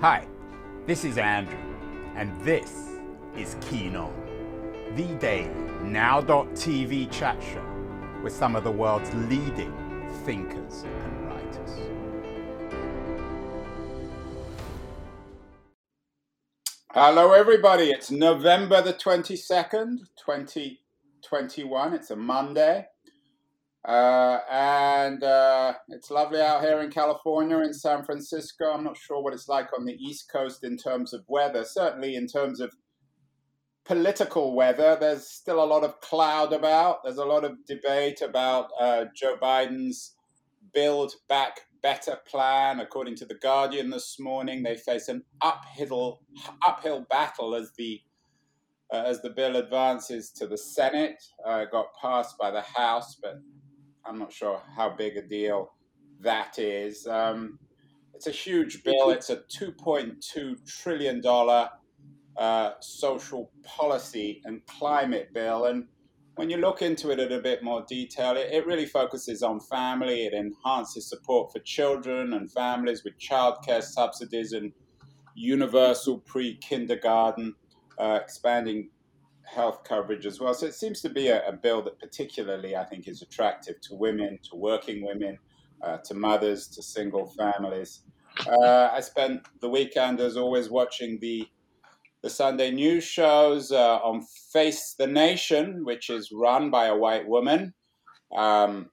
Hi, this is Andrew, and this is Keen On, the daily now.tv chat show with some of the world's leading thinkers and writers. Hello, everybody. It's November the 22nd, 2021. It's a Monday. Uh, and uh, it's lovely out here in California, in San Francisco. I'm not sure what it's like on the East Coast in terms of weather. Certainly, in terms of political weather, there's still a lot of cloud about. There's a lot of debate about uh, Joe Biden's Build Back Better plan. According to the Guardian this morning, they face an uphill uphill battle as the uh, as the bill advances to the Senate. Uh, got passed by the House, but I'm not sure how big a deal that is. Um, it's a huge bill. It's a 2.2 trillion dollar uh, social policy and climate bill, and when you look into it in a bit more detail, it, it really focuses on family. It enhances support for children and families with childcare subsidies and universal pre-kindergarten, uh, expanding health coverage as well. So it seems to be a, a, bill that particularly I think is attractive to women, to working women, uh, to mothers, to single families. Uh, I spent the weekend, as always, watching the the Sunday news shows uh, on Face the Nation, which is run by a white woman, um,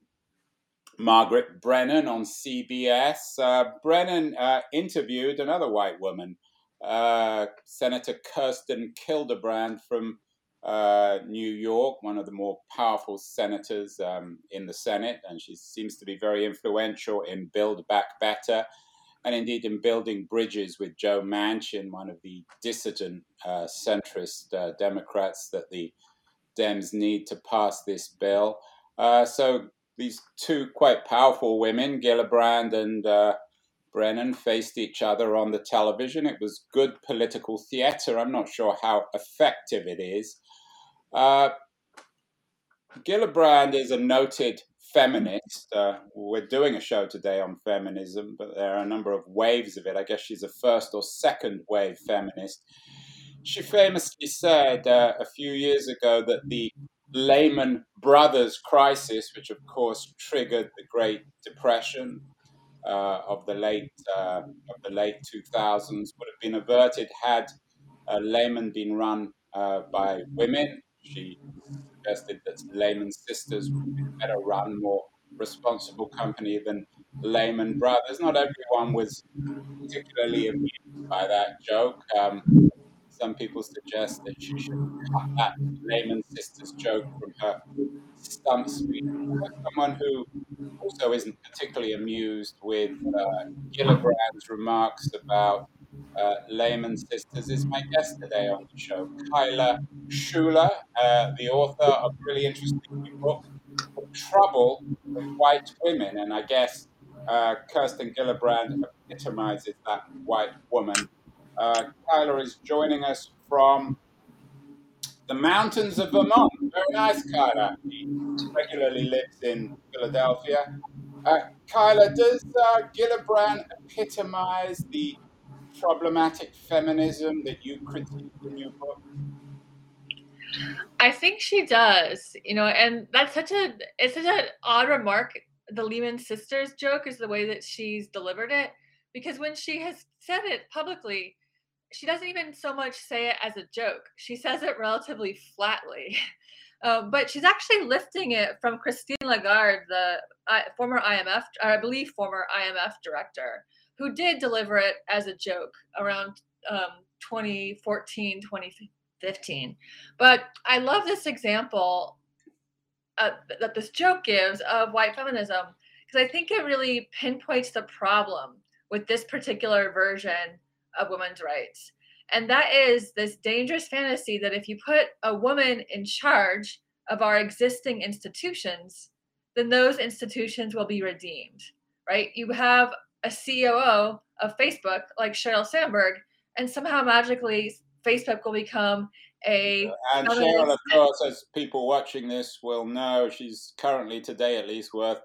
Margaret Brennan on CBS. Uh, Brennan uh, interviewed another white woman, uh, Senator Kirsten Gillibrand from uh, New York, one of the more powerful senators um, in the Senate, and she seems to be very influential in Build Back Better, and indeed in building bridges with Joe Manchin, one of the dissident uh, centrist uh, Democrats that the Dems need to pass this bill. Uh, so these two quite powerful women, Gillibrand and uh, Brennan faced each other on the television. It was good political theater. I'm not sure how effective it is. Uh, Gillibrand is a noted feminist. Uh, we're doing a show today on feminism, but there are a number of waves of it. I guess she's a first or second wave feminist. She famously said uh, a few years ago that the Lehman Brothers crisis, which of course triggered the Great Depression uh, of the late uh, of the late 2000s, would have been averted had uh, Lehman been run by women she suggested that Lehman Sisters would be better run, more responsible company than Lehman Brothers. Not everyone was particularly amused by that joke. Um, some people suggest that she should cut that Lehman Sisters joke from her stump speech. Someone who also isn't particularly amused with uh, Gillibrand's remarks about uh, Sisters is my guest today on the show. Kyla Schuller, uh, the author of a really interesting new book, Trouble with White Women. And I guess uh, Kirsten Gillibrand epitomizes that white woman. Uh, Kyla is joining us from the mountains of Vermont. Very nice, Kyla. She regularly lives in Philadelphia. Uh, Kyla, does uh, Gillibrand epitomize the problematic feminism that you critique in your book? I think she does, you know, and that's such a it's such an odd remark. The Lehman Sisters joke is the way that she's delivered it, because when she has said it publicly, she doesn't even so much say it as a joke. She says it relatively flatly, um, but she's actually lifting it from Christine Lagarde, the uh, former IMF, or I believe former IMF director, who did deliver it as a joke around um, 2014, 2015. But I love this example uh, that this joke gives of white feminism because I think it really pinpoints the problem with this particular version of women's rights. And that is this dangerous fantasy that if you put a woman in charge of our existing institutions, then those institutions will be redeemed, right? You have a COO of Facebook like Sheryl Sandberg, and somehow magically Facebook will become a. And Sheryl, of course, as people watching this will know, she's currently today at least worth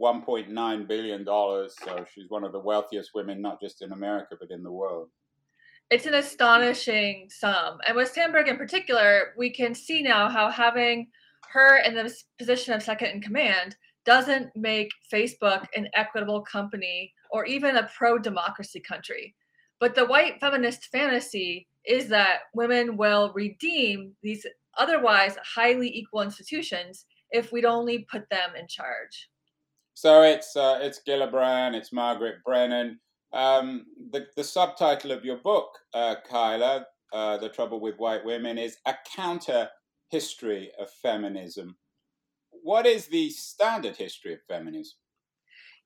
$1.9 billion. So she's one of the wealthiest women, not just in America, but in the world. It's an astonishing sum. And with Sandberg in particular, we can see now how having her in the position of second in command doesn't make Facebook an equitable company or even a pro democracy country. But the white feminist fantasy is that women will redeem these otherwise highly equal institutions if we'd only put them in charge. So it's uh, it's Gillibrand, it's Margaret Brennan. Um, the the subtitle of your book, uh, Kyla, uh, "The Trouble with White Women," is a counter history of feminism. What is the standard history of feminism?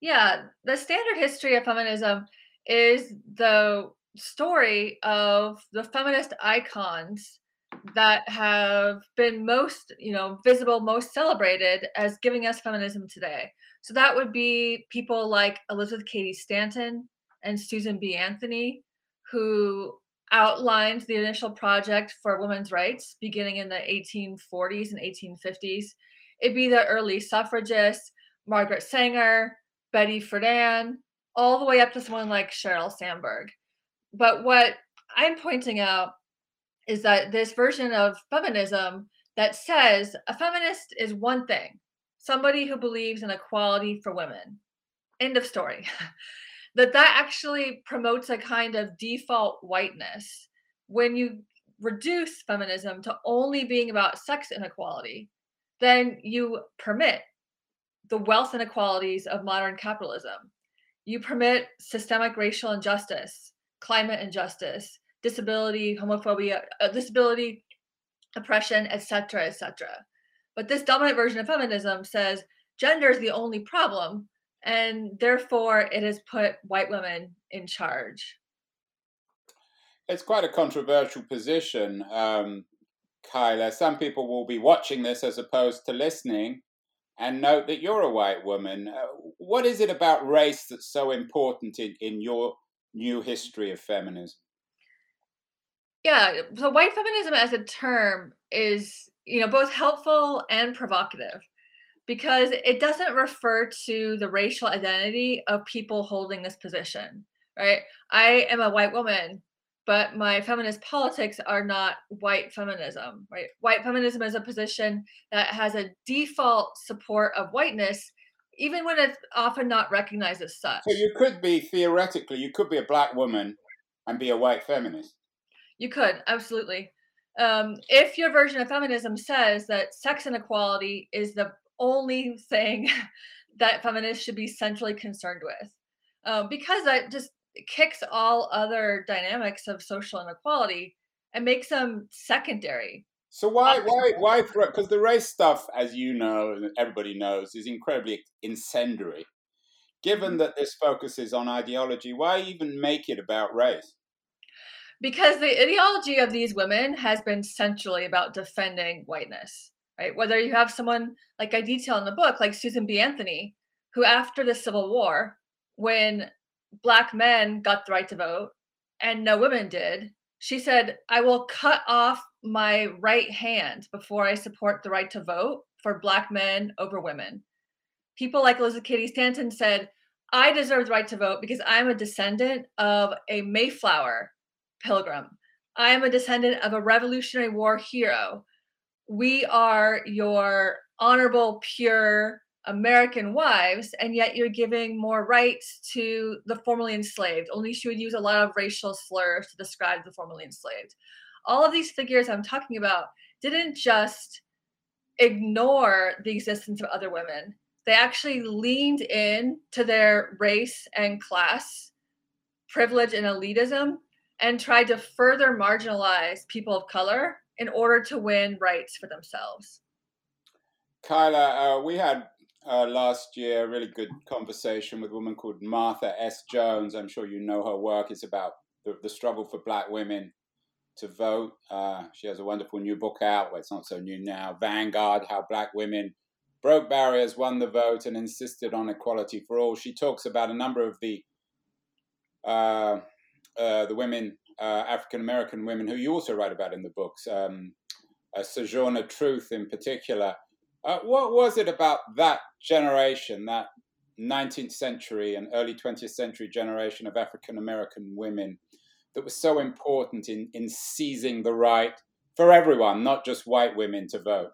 Yeah, the standard history of feminism is the story of the feminist icons that have been most, you know, visible, most celebrated as giving us feminism today. So that would be people like Elizabeth Cady Stanton and Susan B. Anthony, who outlined the initial project for women's rights beginning in the 1840s and 1850s. It'd be the early suffragists, Margaret Sanger, Betty Friedan, all the way up to someone like Sheryl Sandberg. But what I'm pointing out is that this version of feminism that says a feminist is one thing somebody who believes in equality for women. End of story. that that actually promotes a kind of default whiteness when you reduce feminism to only being about sex inequality then you permit the wealth inequalities of modern capitalism you permit systemic racial injustice climate injustice disability homophobia uh, disability oppression etc etc but this dominant version of feminism says gender is the only problem and therefore it has put white women in charge. It's quite a controversial position, um, Kyla. Some people will be watching this as opposed to listening and note that you're a white woman. Uh, what is it about race that's so important in, in your new history of feminism? Yeah, so white feminism as a term is, you know, both helpful and provocative because it doesn't refer to the racial identity of people holding this position, right? I am a white woman, but my feminist politics are not white feminism, right? White feminism is a position that has a default support of whiteness, even when it's often not recognized as such. So you could be theoretically, you could be a black woman and be a white feminist. You could, absolutely. Um, if your version of feminism says that sex inequality is the only thing that feminists should be centrally concerned with um, because that just kicks all other dynamics of social inequality and makes them secondary so why why why because the race stuff as you know and everybody knows is incredibly incendiary given mm-hmm. that this focuses on ideology why even make it about race because the ideology of these women has been centrally about defending whiteness right? Whether you have someone like I detail in the book, like Susan B. Anthony, who after the Civil War, when black men got the right to vote and no women did, she said, I will cut off my right hand before I support the right to vote for black men over women. People like Elizabeth Cady Stanton said, I deserve the right to vote because I'm a descendant of a Mayflower pilgrim. I am a descendant of a Revolutionary War hero we are your honorable, pure American wives, and yet you're giving more rights to the formerly enslaved. Only she would use a lot of racial slurs to describe the formerly enslaved. All of these figures I'm talking about didn't just ignore the existence of other women. They actually leaned in to their race and class privilege and elitism and tried to further marginalize people of color in order to win rights for themselves. Kyla, uh, we had uh, last year a really good conversation with a woman called Martha S. Jones. I'm sure you know her work. It's about the, the struggle for black women to vote. Uh, she has a wonderful new book out. Well, it's not so new now. Vanguard: How Black Women Broke Barriers, Won the Vote, and Insisted on Equality for All. She talks about a number of the uh, uh, the women uh, African American women who you also write about in the books, um, uh, Sojourner Truth in particular. Uh, what was it about that generation, that 19th century and early 20th century generation of African American women that was so important in, in seizing the right for everyone, not just white women, to vote.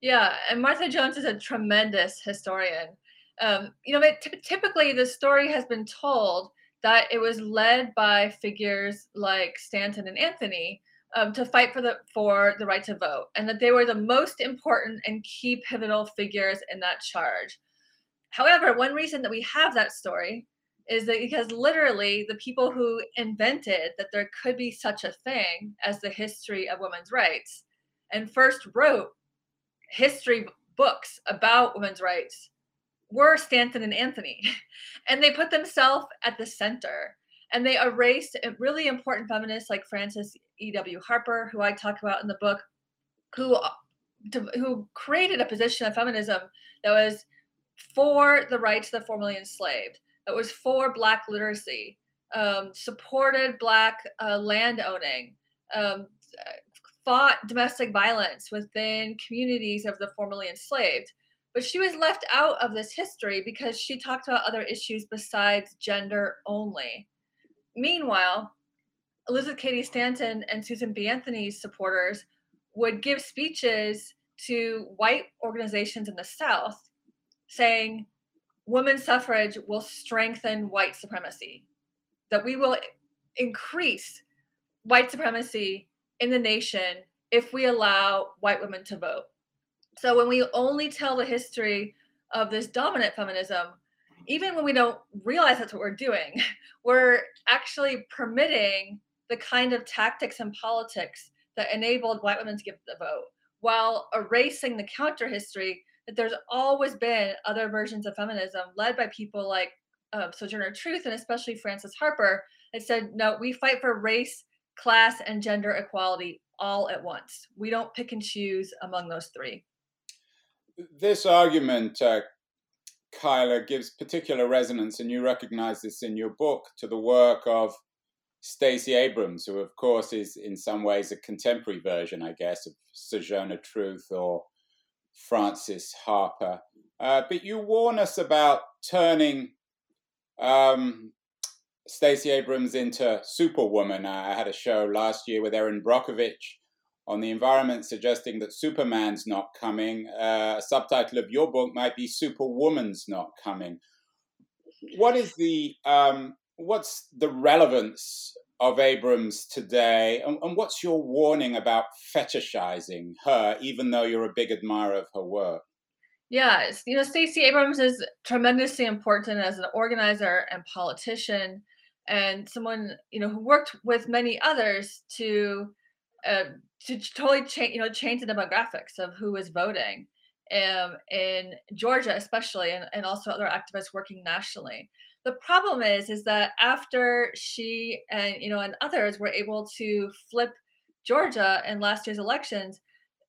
Yeah, and Martha Jones is a tremendous historian. Um, you know, t- typically the story has been told that it was led by figures like Stanton and Anthony um, to fight for the for the right to vote, and that they were the most important and key pivotal figures in that charge. However, one reason that we have that story is that because literally the people who invented that there could be such a thing as the history of women's rights and first wrote history books about women's rights were Stanton and Anthony. And they put themselves at the center and they erased really important feminists like Frances E.W. Harper, who I talk about in the book, who who created a position of feminism that was for the rights of the formerly enslaved, that was for Black literacy, um, supported Black uh, land owning, um, fought domestic violence within communities of the formerly enslaved. But she was left out of this history because she talked about other issues besides gender only. Meanwhile, Elizabeth Cady Stanton and Susan B. Anthony's supporters would give speeches to white organizations in the South saying women's suffrage will strengthen white supremacy, that we will increase white supremacy in the nation if we allow white women to vote. So when we only tell the history of this dominant feminism, even when we don't realize that's what we're doing, we're actually permitting the kind of tactics and politics that enabled white women to give the vote while erasing the counter history that there's always been other versions of feminism led by people like uh, Sojourner Truth and especially Frances Harper that said, no, we fight for race, class, and gender equality all at once. We don't pick and choose among those three. This argument, uh, Kyla, gives particular resonance, and you recognize this in your book, to the work of Stacey Abrams, who, of course, is in some ways a contemporary version, I guess, of Sojourner Truth or Frances Harper. Uh, but you warn us about turning um, Stacey Abrams into Superwoman. I had a show last year with Erin Brockovich on the environment, suggesting that Superman's not coming. Uh, a subtitle of your book might be Superwoman's not coming. What is the um, what's the relevance of Abrams today, and, and, what's your warning about fetishizing her, even though you're a big admirer of her work? Yes, you know, Stacey Abrams is tremendously important as an organizer and politician, and someone you know who worked with many others to uh, to totally change you know change the demographics of who is voting um, in Georgia, especially, and, and also other activists working nationally. The problem is is that after she and you know and others were able to flip georgia in last year's elections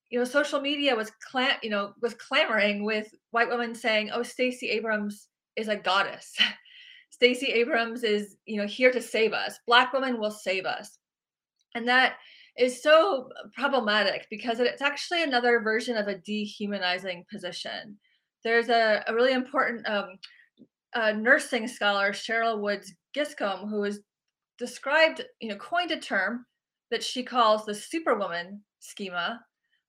you know social media was clam you know was clamoring with white women saying oh stacey abrams is a goddess. Stacey abrams is you know here to save us. Black women will save us. And that is so problematic because it's actually another version of a dehumanizing position. There's a, a really important um, uh, nursing scholar Cheryl Woods Giscombe, who has described, you know, coined a term that she calls the superwoman schema,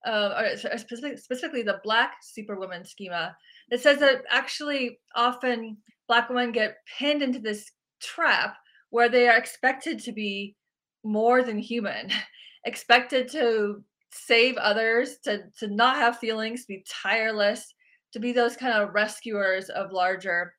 uh, or specific, specifically the black superwoman schema, that says that actually often black women get pinned into this trap where they are expected to be more than human, expected to save others, to, to not have feelings, to be tireless, to be those kind of rescuers of larger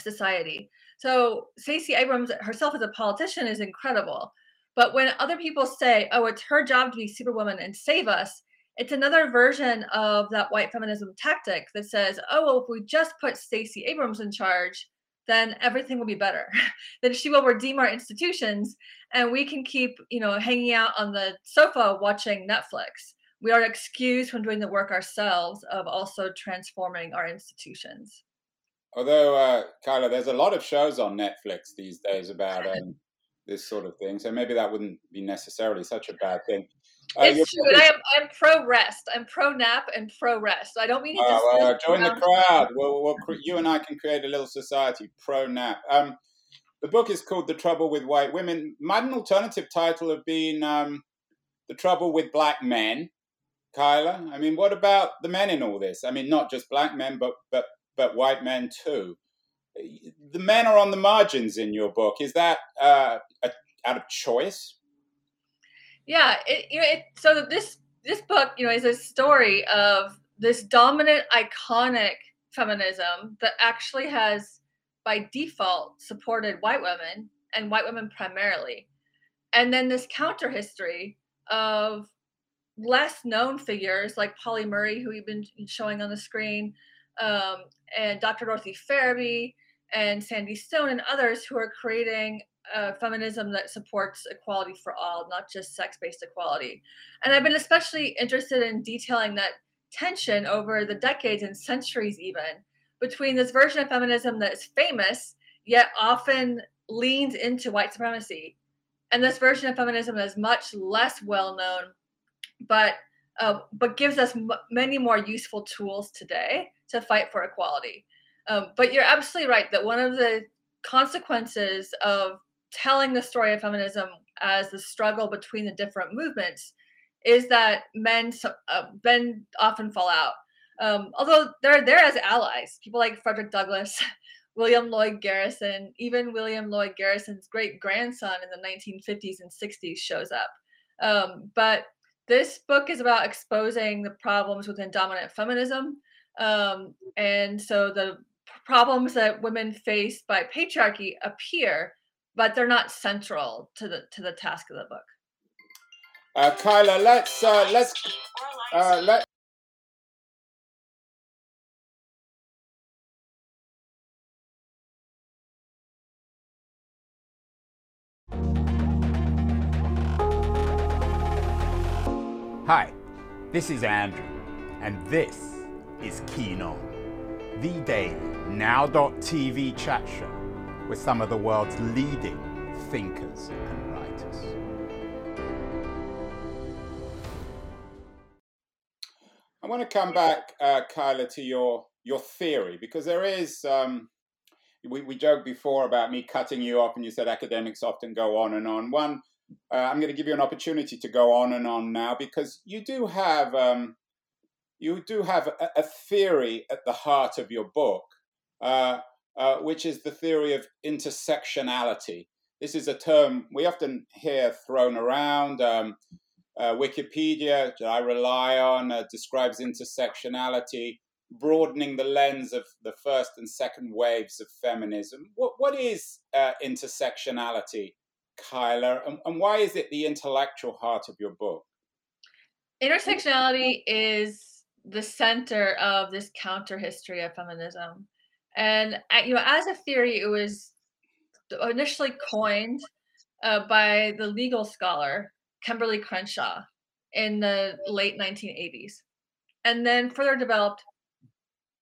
society. So Stacey Abrams herself as a politician is incredible. But when other people say, oh, it's her job to be superwoman and save us, it's another version of that white feminism tactic that says, oh, well, if we just put Stacey Abrams in charge, then everything will be better. then she will redeem our institutions and we can keep, you know, hanging out on the sofa watching Netflix. We are excused from doing the work ourselves of also transforming our institutions. Although, uh, Kyla, there's a lot of shows on Netflix these days about um, this sort of thing, so maybe that wouldn't be necessarily such a bad thing. Uh, it's true. And I am I'm pro rest. I'm pro nap and pro rest. So I don't mean to. Uh, well, join the crowd. We'll, we'll, you and I can create a little society pro nap. Um, the book is called The Trouble with White Women. Might an alternative title have been um, The Trouble with Black Men, Kyla? I mean, what about the men in all this? I mean, not just black men, but but but white men too. The men are on the margins in your book. Is that uh, a, out of choice? Yeah, it, you know, it, so this this book, you know, is a story of this dominant, iconic feminism that actually has by default supported white women and white women primarily. And then this counter history of less known figures like Pauli Murray, who we've been showing on the screen, um, and Dr. Dorothy Ferebee and Sandy Stone and others who are creating feminism that supports equality for all, not just sex-based equality. And I've been especially interested in detailing that tension over the decades and centuries even between this version of feminism that is famous yet often leans into white supremacy and this version of feminism that is much less well known but uh, but gives us m- many more useful tools today to fight for equality um, but you're absolutely right that one of the consequences of telling the story of feminism as the struggle between the different movements is that men uh, men often fall out um, although they're there as allies, people like Frederick Douglass, William Lloyd Garrison, even William Lloyd Garrison's great grandson in the 1950s and 60s shows up. Um, but this book is about exposing the problems within dominant feminism. Um, and so the problems that women face by patriarchy appear, but they're not central to the to the task of the book. Uh, Kyla, let's uh, let's uh, let Hi, this is Andrew, and this is Keen On, the daily now.tv chat show with some of the world's leading thinkers and writers. I want to come back, uh, Kyla, to your your theory because there is. Um, we, we joked before about me cutting you off, and you said academics often go on and on. One uh, I'm going to give you an opportunity to go on and on now because you do have um, you do have a, a, theory at the heart of your book, uh, uh, which is the theory of intersectionality. This is a term we often hear thrown around. Um, uh, Wikipedia, that I rely on, uh, describes intersectionality, broadening the lens of the first and second waves of feminism. What, what is uh, intersectionality? Kyla, and, and why is it the intellectual heart of your book? Intersectionality is the center of this counter history of feminism. And you know, as a theory, it was initially coined uh, by the legal scholar Kimberlé Crenshaw in the late 1980s, and then further developed,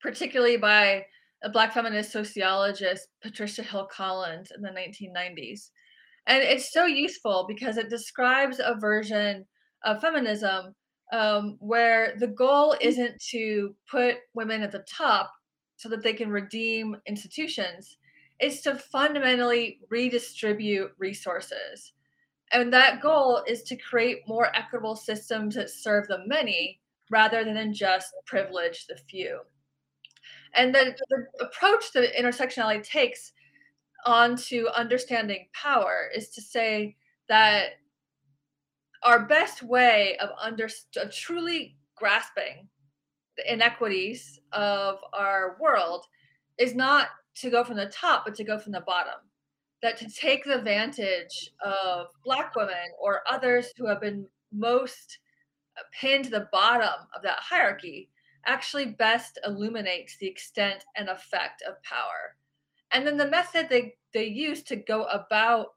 particularly by a Black feminist sociologist Patricia Hill Collins in the 1990s. And it's so useful because it describes a version of feminism um, where the goal isn't to put women at the top so that they can redeem institutions, is to fundamentally redistribute resources. And that goal is to create more equitable systems that serve the many rather than just privilege the few. And the, the approach that intersectionality takes onto understanding power is to say that our best way of under of truly grasping the inequities of our world is not to go from the top but to go from the bottom. That to take the advantage of black women or others who have been most pinned to the bottom of that hierarchy actually best illuminates the extent and effect of power. And then the method they they use to go about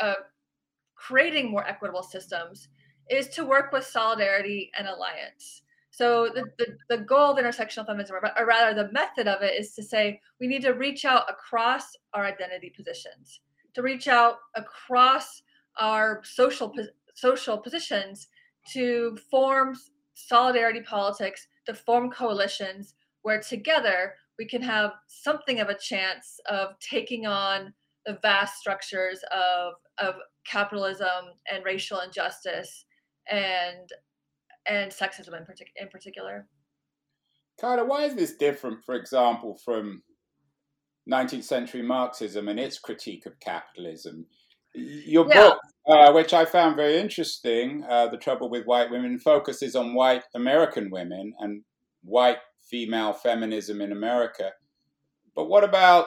uh, creating more equitable systems is to work with solidarity and alliance so the, the, the goal of intersectional feminism or rather the method of it is to say we need to reach out across our identity positions to reach out across our social social positions to form solidarity politics, to form coalitions where together we can have something of a chance of taking on the vast structures of, of capitalism and racial injustice and and sexism in, partic- in particular. Kyla, why is this different, for example, from 19th century Marxism and its critique of capitalism? Your yeah. book, uh, which I found very interesting, uh, The Trouble with White Women, focuses on white American women and white female feminism in America. But what about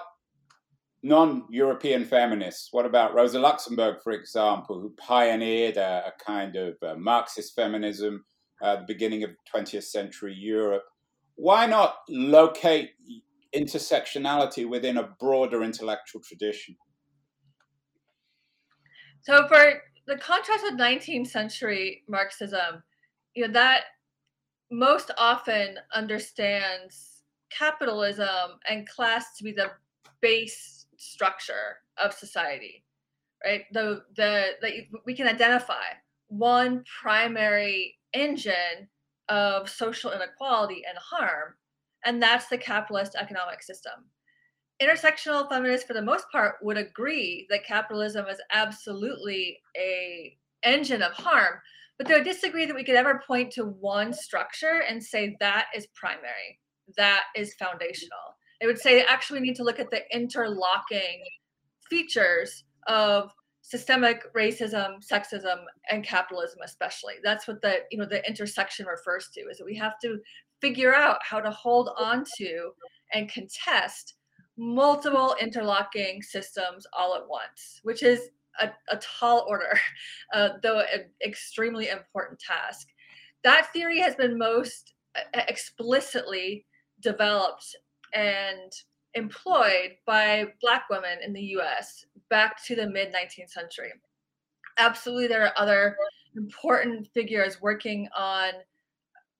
non European feminists? What about Rosa Luxemburg, for example, who pioneered a, a kind of uh, Marxist feminism at the beginning of 20th century Europe? Why not locate intersectionality within a broader intellectual tradition? So, for the contrast with 19th century Marxism, you know, that most often understands capitalism and class to be the base structure of society, right? The the that we can identify one primary engine of social inequality and harm, and that's the capitalist economic system. Intersectional feminists for the most part would agree that capitalism is absolutely a engine of harm but they would disagree that we could ever point to one structure and say that is primary that is foundational. They would say actually we need to look at the interlocking features of systemic racism sexism and capitalism especially that's what the you know the intersection refers to is that we have to figure out how to hold on to and contest multiple interlocking systems all at once, which is a, a tall order, uh, though an extremely important task. That theory has been most uh, explicitly developed and employed by Black women in the US back to the mid 19th century. Absolutely, there are other important figures working on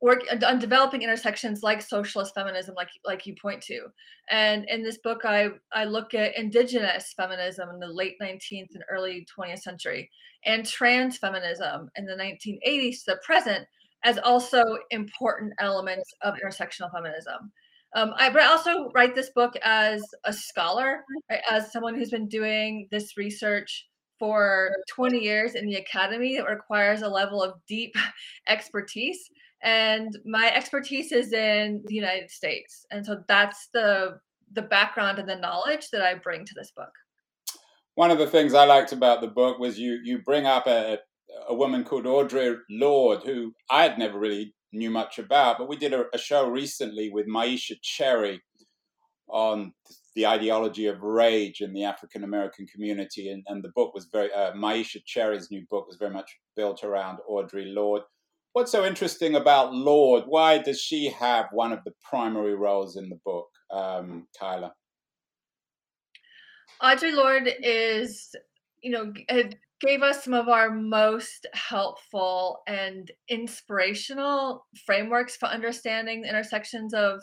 work on developing intersections like socialist feminism like like you point to and in this book i i look at indigenous feminism in the late 19th and early 20th century and trans feminism in the 1980s to the present as also important elements of intersectional feminism um, I, but I also write this book as a scholar, right, as someone who's been doing this research for 20 years in the academy that requires a level of deep expertise and my expertise is in the United States, and so that's the the background and the knowledge that I bring to this book. One of the things I liked about the book was you you bring up a a woman called Audre Lorde, who I had never really knew much about, but we did a, a show recently with Myisha Cherry on the ideology of rage in the African American community, and, and the book was very uh, Myisha Cherry's new book was very much built around Audre Lorde. What's so interesting about Lorde? Why does she have one of the primary roles in the book, um, Kyla? Audre Lorde is, you know, gave us some of our most helpful and inspirational frameworks for understanding the intersections of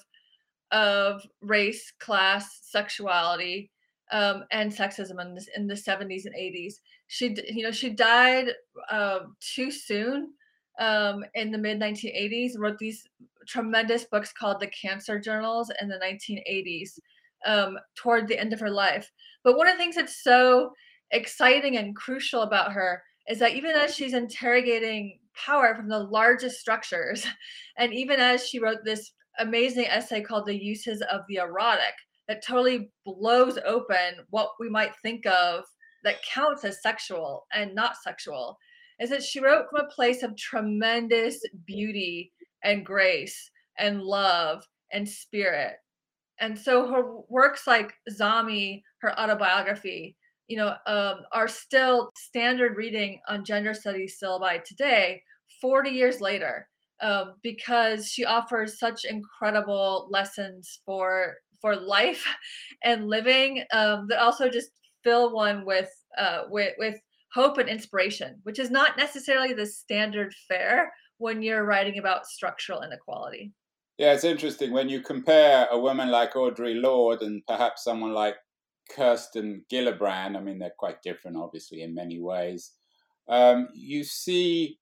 of race, class, sexuality, um, and sexism in, this, in the 70s and 80s. She, you know, she died uh, too soon um, in the mid 1980s, wrote these tremendous books called the Cancer Journals in the 1980s um, toward the end of her life. But one of the things that's so exciting and crucial about her is that even as she's interrogating power from the largest structures, and even as she wrote this amazing essay called The Uses of the Erotic, that totally blows open what we might think of that counts as sexual and not sexual is that she wrote from a place of tremendous beauty and grace and love and spirit. And so her works like Zami, her autobiography, you know, um, are still standard reading on gender studies syllabi today, 40 years later, um, because she offers such incredible lessons for for life and living um, that also just fill one with uh, with with hope and inspiration, which is not necessarily the standard fare when you're writing about structural inequality. Yeah, it's interesting when you compare a woman like Audre Lorde and perhaps someone like Kirsten Gillibrand. I mean, they're quite different, obviously, in many ways. Um, you see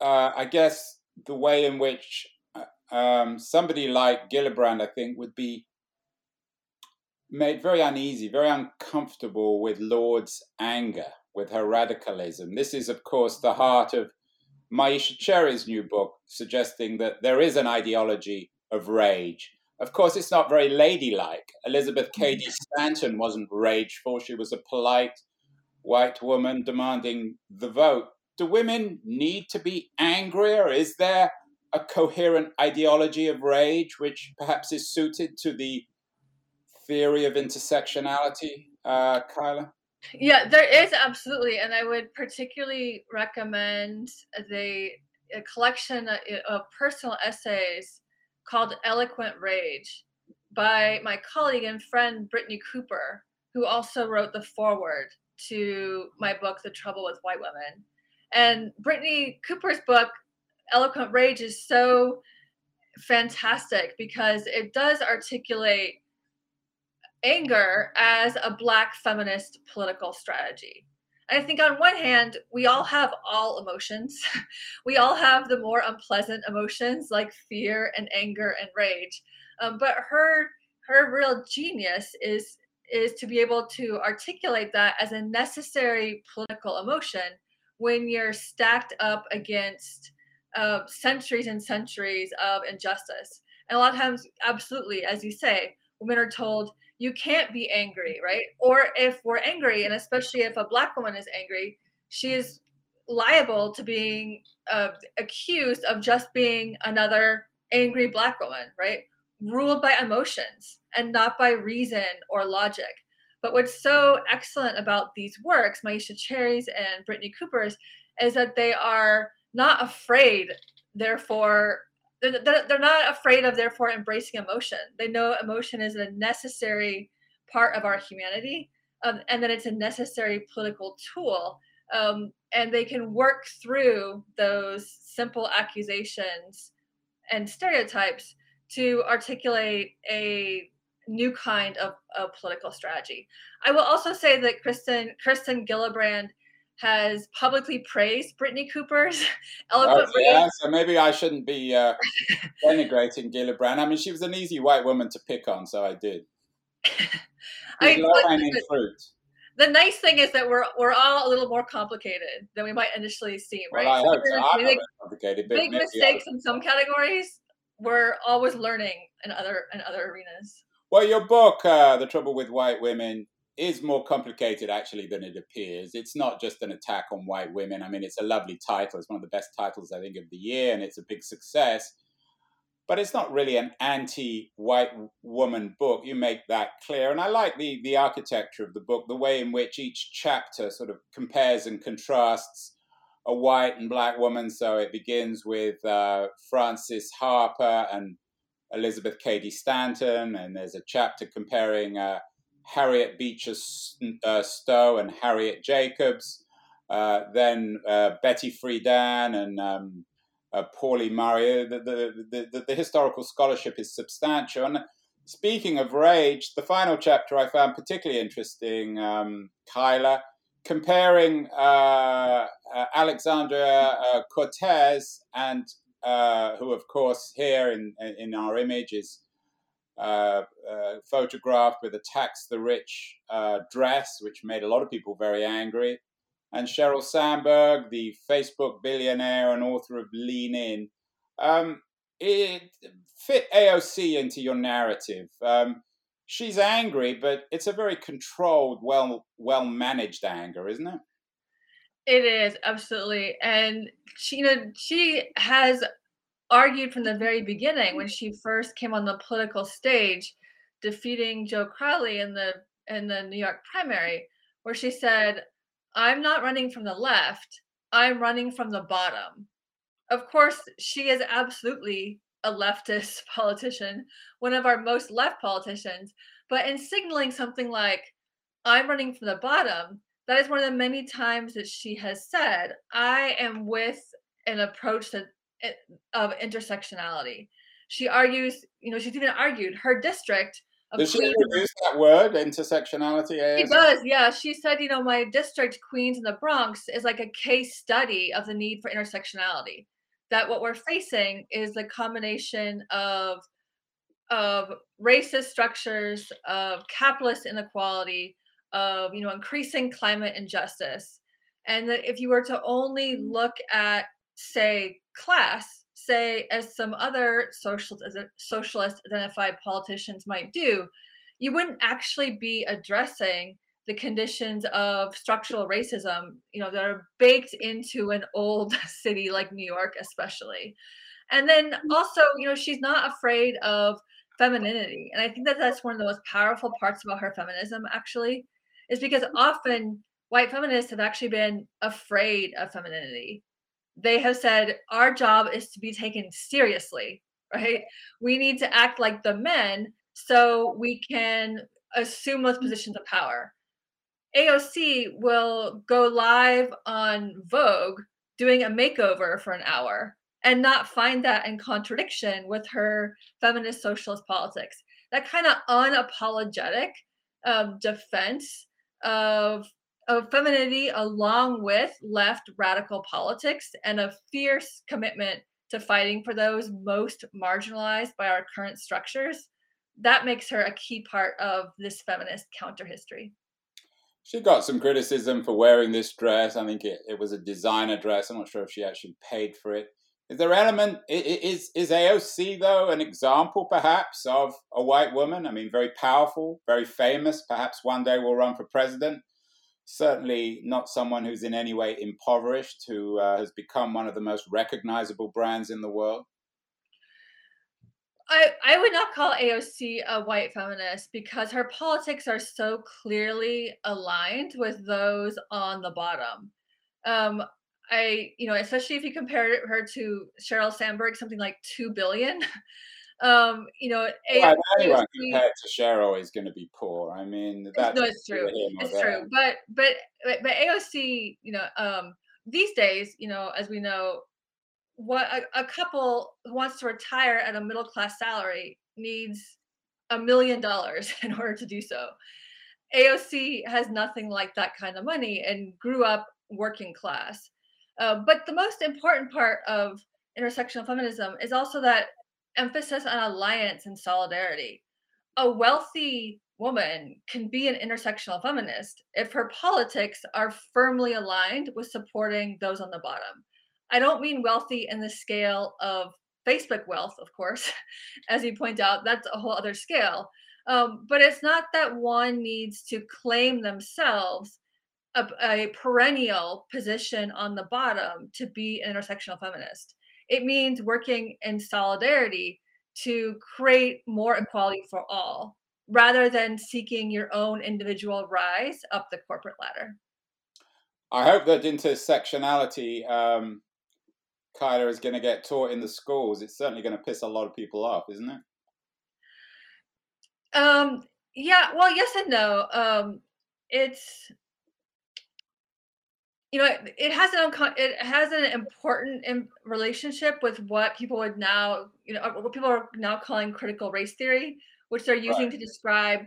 uh, I guess, the way in which uh, um, somebody like Gillibrand, I think, would be made very uneasy, very uncomfortable with Lorde's anger, with her radicalism. This is, of course, the heart of Myisha Cherry's new book, suggesting that there is an ideology of rage. Of course, it's not very ladylike. Elizabeth Cady Stanton wasn't rageful. She was a polite white woman demanding the vote. Do women need to be angrier? Is there a coherent ideology of rage which perhaps is suited to the theory of intersectionality, uh, Kyla? Yeah, there is absolutely, and I would particularly recommend the a collection of personal essays called "Eloquent Rage" by my colleague and friend Brittney Cooper, who also wrote the foreword to my book, "The Trouble with White Women." And Brittney Cooper's book, "Eloquent Rage," is so fantastic because it does articulate anger as a black feminist political strategy. I think on one hand, we all have all emotions. we all have the more unpleasant emotions like fear and anger and rage. Um, but her her real genius is is to be able to articulate that as a necessary political emotion when you're stacked up against uh, centuries and centuries of injustice. And a lot of times, absolutely, as you say, women are told you can't be angry, right? Or if we're angry, and especially if a black woman is angry, she is liable to being uh, accused of just being another angry black woman, right? Ruled by emotions and not by reason or logic. But what's so excellent about these works, Myisha Cherry's and Brittney Cooper's, is that they are not afraid, therefore, they're, they're not afraid of therefore embracing emotion they know emotion is a necessary part of our humanity um, and that it's a necessary political tool um, and they can work through those simple accusations and stereotypes to articulate a new kind of, of political strategy. I will also say that Kristen Kirsten Gillibrand has publicly praised Brittney Cooper's eloquent oh, yeah, so maybe I shouldn't be uh, denigrating Gillibrand. I mean, she was an easy white woman to pick on, so I did. I, the, fruit. The nice thing is that we're we're all a little more complicated than we might initially seem, right? Well, I hope so. I'm big, complicated, big mistakes in some categories. We're always learning in other in other arenas. Well, your book, uh, "The Trouble with White Women," is more complicated actually than it appears. It's not just an attack on white women. I mean, it's a lovely title. It's one of the best titles, I think, of the year, and it's a big success. But it's not really an anti-white woman book. You make that clear, and I like the the architecture of the book, the way in which each chapter sort of compares and contrasts a white and black woman. So it begins with uh, Frances Harper and Elizabeth Cady Stanton, and there's a chapter comparing. Uh, Harriet Beecher uh, Stowe and Harriet Jacobs, uh, then uh, Betty Friedan and um, uh, Pauli Murray. The, the, the, the, historical scholarship is substantial. And speaking of rage, the final chapter I found particularly interesting, um, Kyla, comparing uh, uh, Alexandria Cortez and who, of course, here in, in our image is uh, uh, photographed with a tax the rich uh, dress, which made a lot of people very angry. And Sheryl Sandberg, the Facebook billionaire and author of Lean In, um, it fit AOC into your narrative. Um, she's angry, but it's a very controlled, well well managed anger, isn't it? It is absolutely, and she, you know, she has argued from the very beginning when she first came on the political stage, defeating Joe Crowley in the in the New York primary, where she said, "I'm not running from the left. I'm running from the bottom." Of course, she is absolutely a leftist politician, one of our most left politicians. But in signaling something like, I'm running from the bottom, that is one of the many times that she has said, I am with an approach that Eh, of intersectionality. She argues, you know, she's even argued her district Does she use that word, intersectionality? She does, yeah. She said, you know, my district, Queens and the Bronx, is like a case study of the need for intersectionality. That what we're facing is the combination of of racist structures, of capitalist inequality, of you know increasing climate injustice, and that if you were to only mm. look at, say, class, say as some other social socialist identified politicians might do, you wouldn't actually be addressing the conditions of structural racism, you know, that are baked into an old city like New York, especially. And then mm. also, you know, she's not afraid of femininity. And I think that that's one of the most powerful parts about her feminism, actually, is because often white feminists have actually been afraid of femininity. They have said, our job is to be taken seriously, right? We need to act like the men so we can assume those positions of power. AOC will go live on Vogue doing a makeover for an hour and not find that in contradiction with her feminist socialist politics. That kind of unapologetic um, defense of of femininity along with left radical politics and a fierce commitment to fighting for those most marginalized by our current structures that makes her a key part of this feminist counter history she got some criticism for wearing this dress i think it, it was a designer dress i'm not sure if she actually paid for it is there element is is AOC though an example perhaps of a white woman? I mean, very powerful, very famous. Perhaps one day will run for president. Certainly not someone who's in any way impoverished, who uh, has become one of the most recognizable brands in the world. I, I would not call AOC a white feminist because her politics are so clearly aligned with those on the bottom. Um, I, you know, especially if you compare her to Sheryl Sandberg, something like two billion. Um, you know, well, anyone compared to Sheryl is going to be poor. I mean, that's no, it's true. It's there. true. But but but AOC, you know, um, these days, you know, as we know, what a, a couple who wants to retire at a middle class salary needs a million dollars in order to do so. AOC has nothing like that kind of money and grew up working class. Uh, but the most important part of intersectional feminism is also that emphasis on alliance and solidarity. A wealthy woman can be an intersectional feminist if her politics are firmly aligned with supporting those on the bottom. I don't mean wealthy in the scale of Facebook wealth, of course, as you point out, that's a whole other scale. Um, but it's not that one needs to claim themselves a, a perennial position on the bottom to be an intersectional feminist. It means working in solidarity to create more equality for all rather than seeking your own individual rise up the corporate ladder. I hope that intersectionality, um, Kyla, is going to get taught in the schools. It's certainly going to piss a lot of people off, isn't it? Um, yeah, well, yes and no. Um, it's you know, it has an it has an important relationship with what people would now, you know, what people are now calling critical race theory, which they're using right. to describe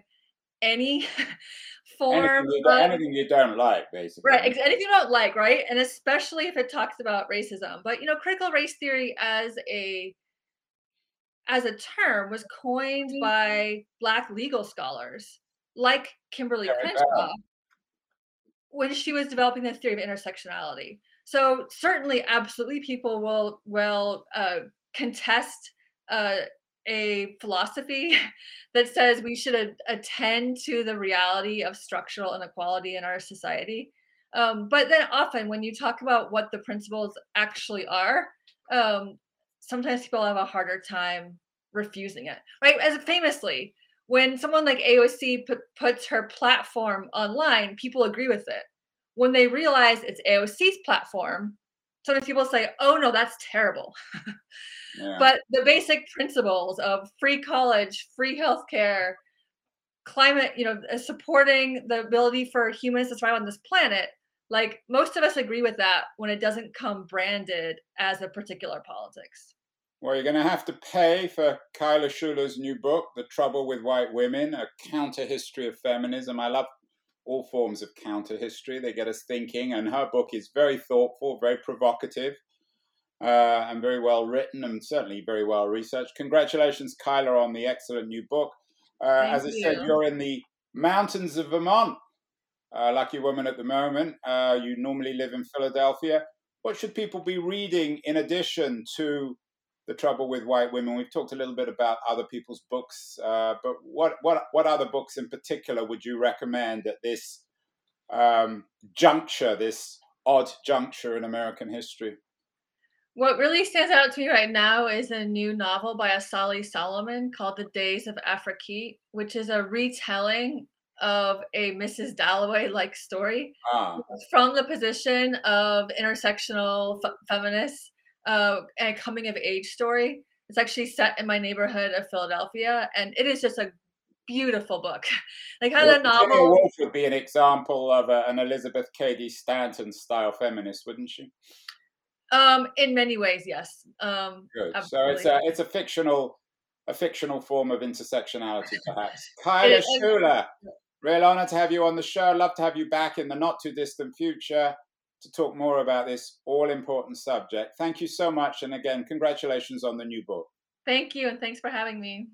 any form anything you, of, anything you don't like, basically. Right, anything you don't like, right? And especially if it talks about racism. But you know, critical race theory as a as a term was coined mm-hmm. by Black legal scholars like Kimberly Crenshaw, when she was developing the theory of intersectionality. So certainly, absolutely, people will will uh, contest uh, a philosophy that says we should a- attend to the reality of structural inequality in our society. Um, but then often, when you talk about what the principles actually are, um, sometimes people have a harder time refusing it. Right? As famously, when someone like AOC put, puts her platform online, people agree with it. When they realize it's AOC's platform, sometimes people say, oh no, that's terrible. yeah. But the basic principles of free college, free healthcare, climate, you know, uh, supporting the ability for humans to survive on this planet, like most of us agree with that when it doesn't come branded as a particular politics. Well, you're going to have to pay for Kyla Schuller's new book, The Trouble with White Women, a counter history of feminism. I love all forms of counter history. They get us thinking, and her book is very thoughtful, very provocative, uh, and very well written, and certainly very well researched. Congratulations, Kyla, on the excellent new book. Uh, as I you. said, you're in the mountains of Vermont. Uh, lucky woman at the moment. Uh, you normally live in Philadelphia. What should people be reading in addition to the trouble with white women. We've talked a little bit about other people's books, uh, but what what what other books in particular would you recommend at this um, juncture, this odd juncture in American history? What really stands out to me right now is a new novel by Asali Solomon called The Days of Afrekete, which is a retelling of a Mrs. Dalloway like story ah. from the position of intersectional f- feminists uh, a coming of age story. It's actually set in my neighborhood of Philadelphia, and it is just a beautiful book. like kind well, of novel. Woolf would be an example of a, an Elizabeth Cady Stanton style feminist, wouldn't she? Um, in many ways, yes. Um, Good. Absolutely. So it's a it's a fictional a fictional form of intersectionality, perhaps. Kyla Schuller, real honor to have you on the show. Love to have you back in the not too distant future to talk more about this all important subject. Thank you so much. And again, congratulations on the new book. Thank you. And thanks for having me.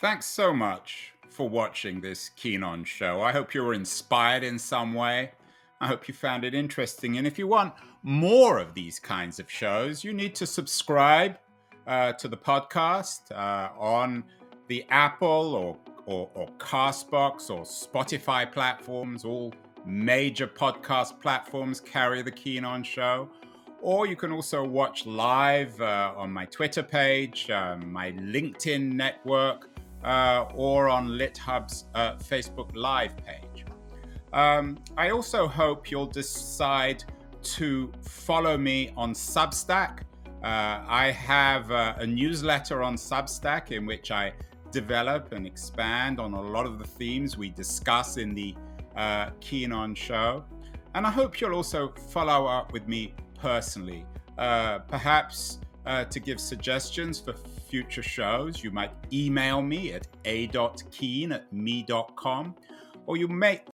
Thanks so much for watching this Keen On show. I hope you were inspired in some way. I hope you found it interesting. And if you want more of these kinds of shows, you need to subscribe uh, to the podcast uh, on the Apple or or, or Castbox or Spotify platforms, all major podcast platforms carry the Keen On Show. Or you can also watch live uh, on my Twitter page, um, my LinkedIn network, uh, or on LitHub's uh, Facebook Live page. Um, I also hope you'll decide to follow me on Substack. Uh, I have uh, a newsletter on Substack in which I develop and expand on a lot of the themes we discuss in the uh, Keen On show. And I hope you'll also follow up with me personally, uh, perhaps uh, to give suggestions for future shows. You might email me at a.keen at me.com, or you may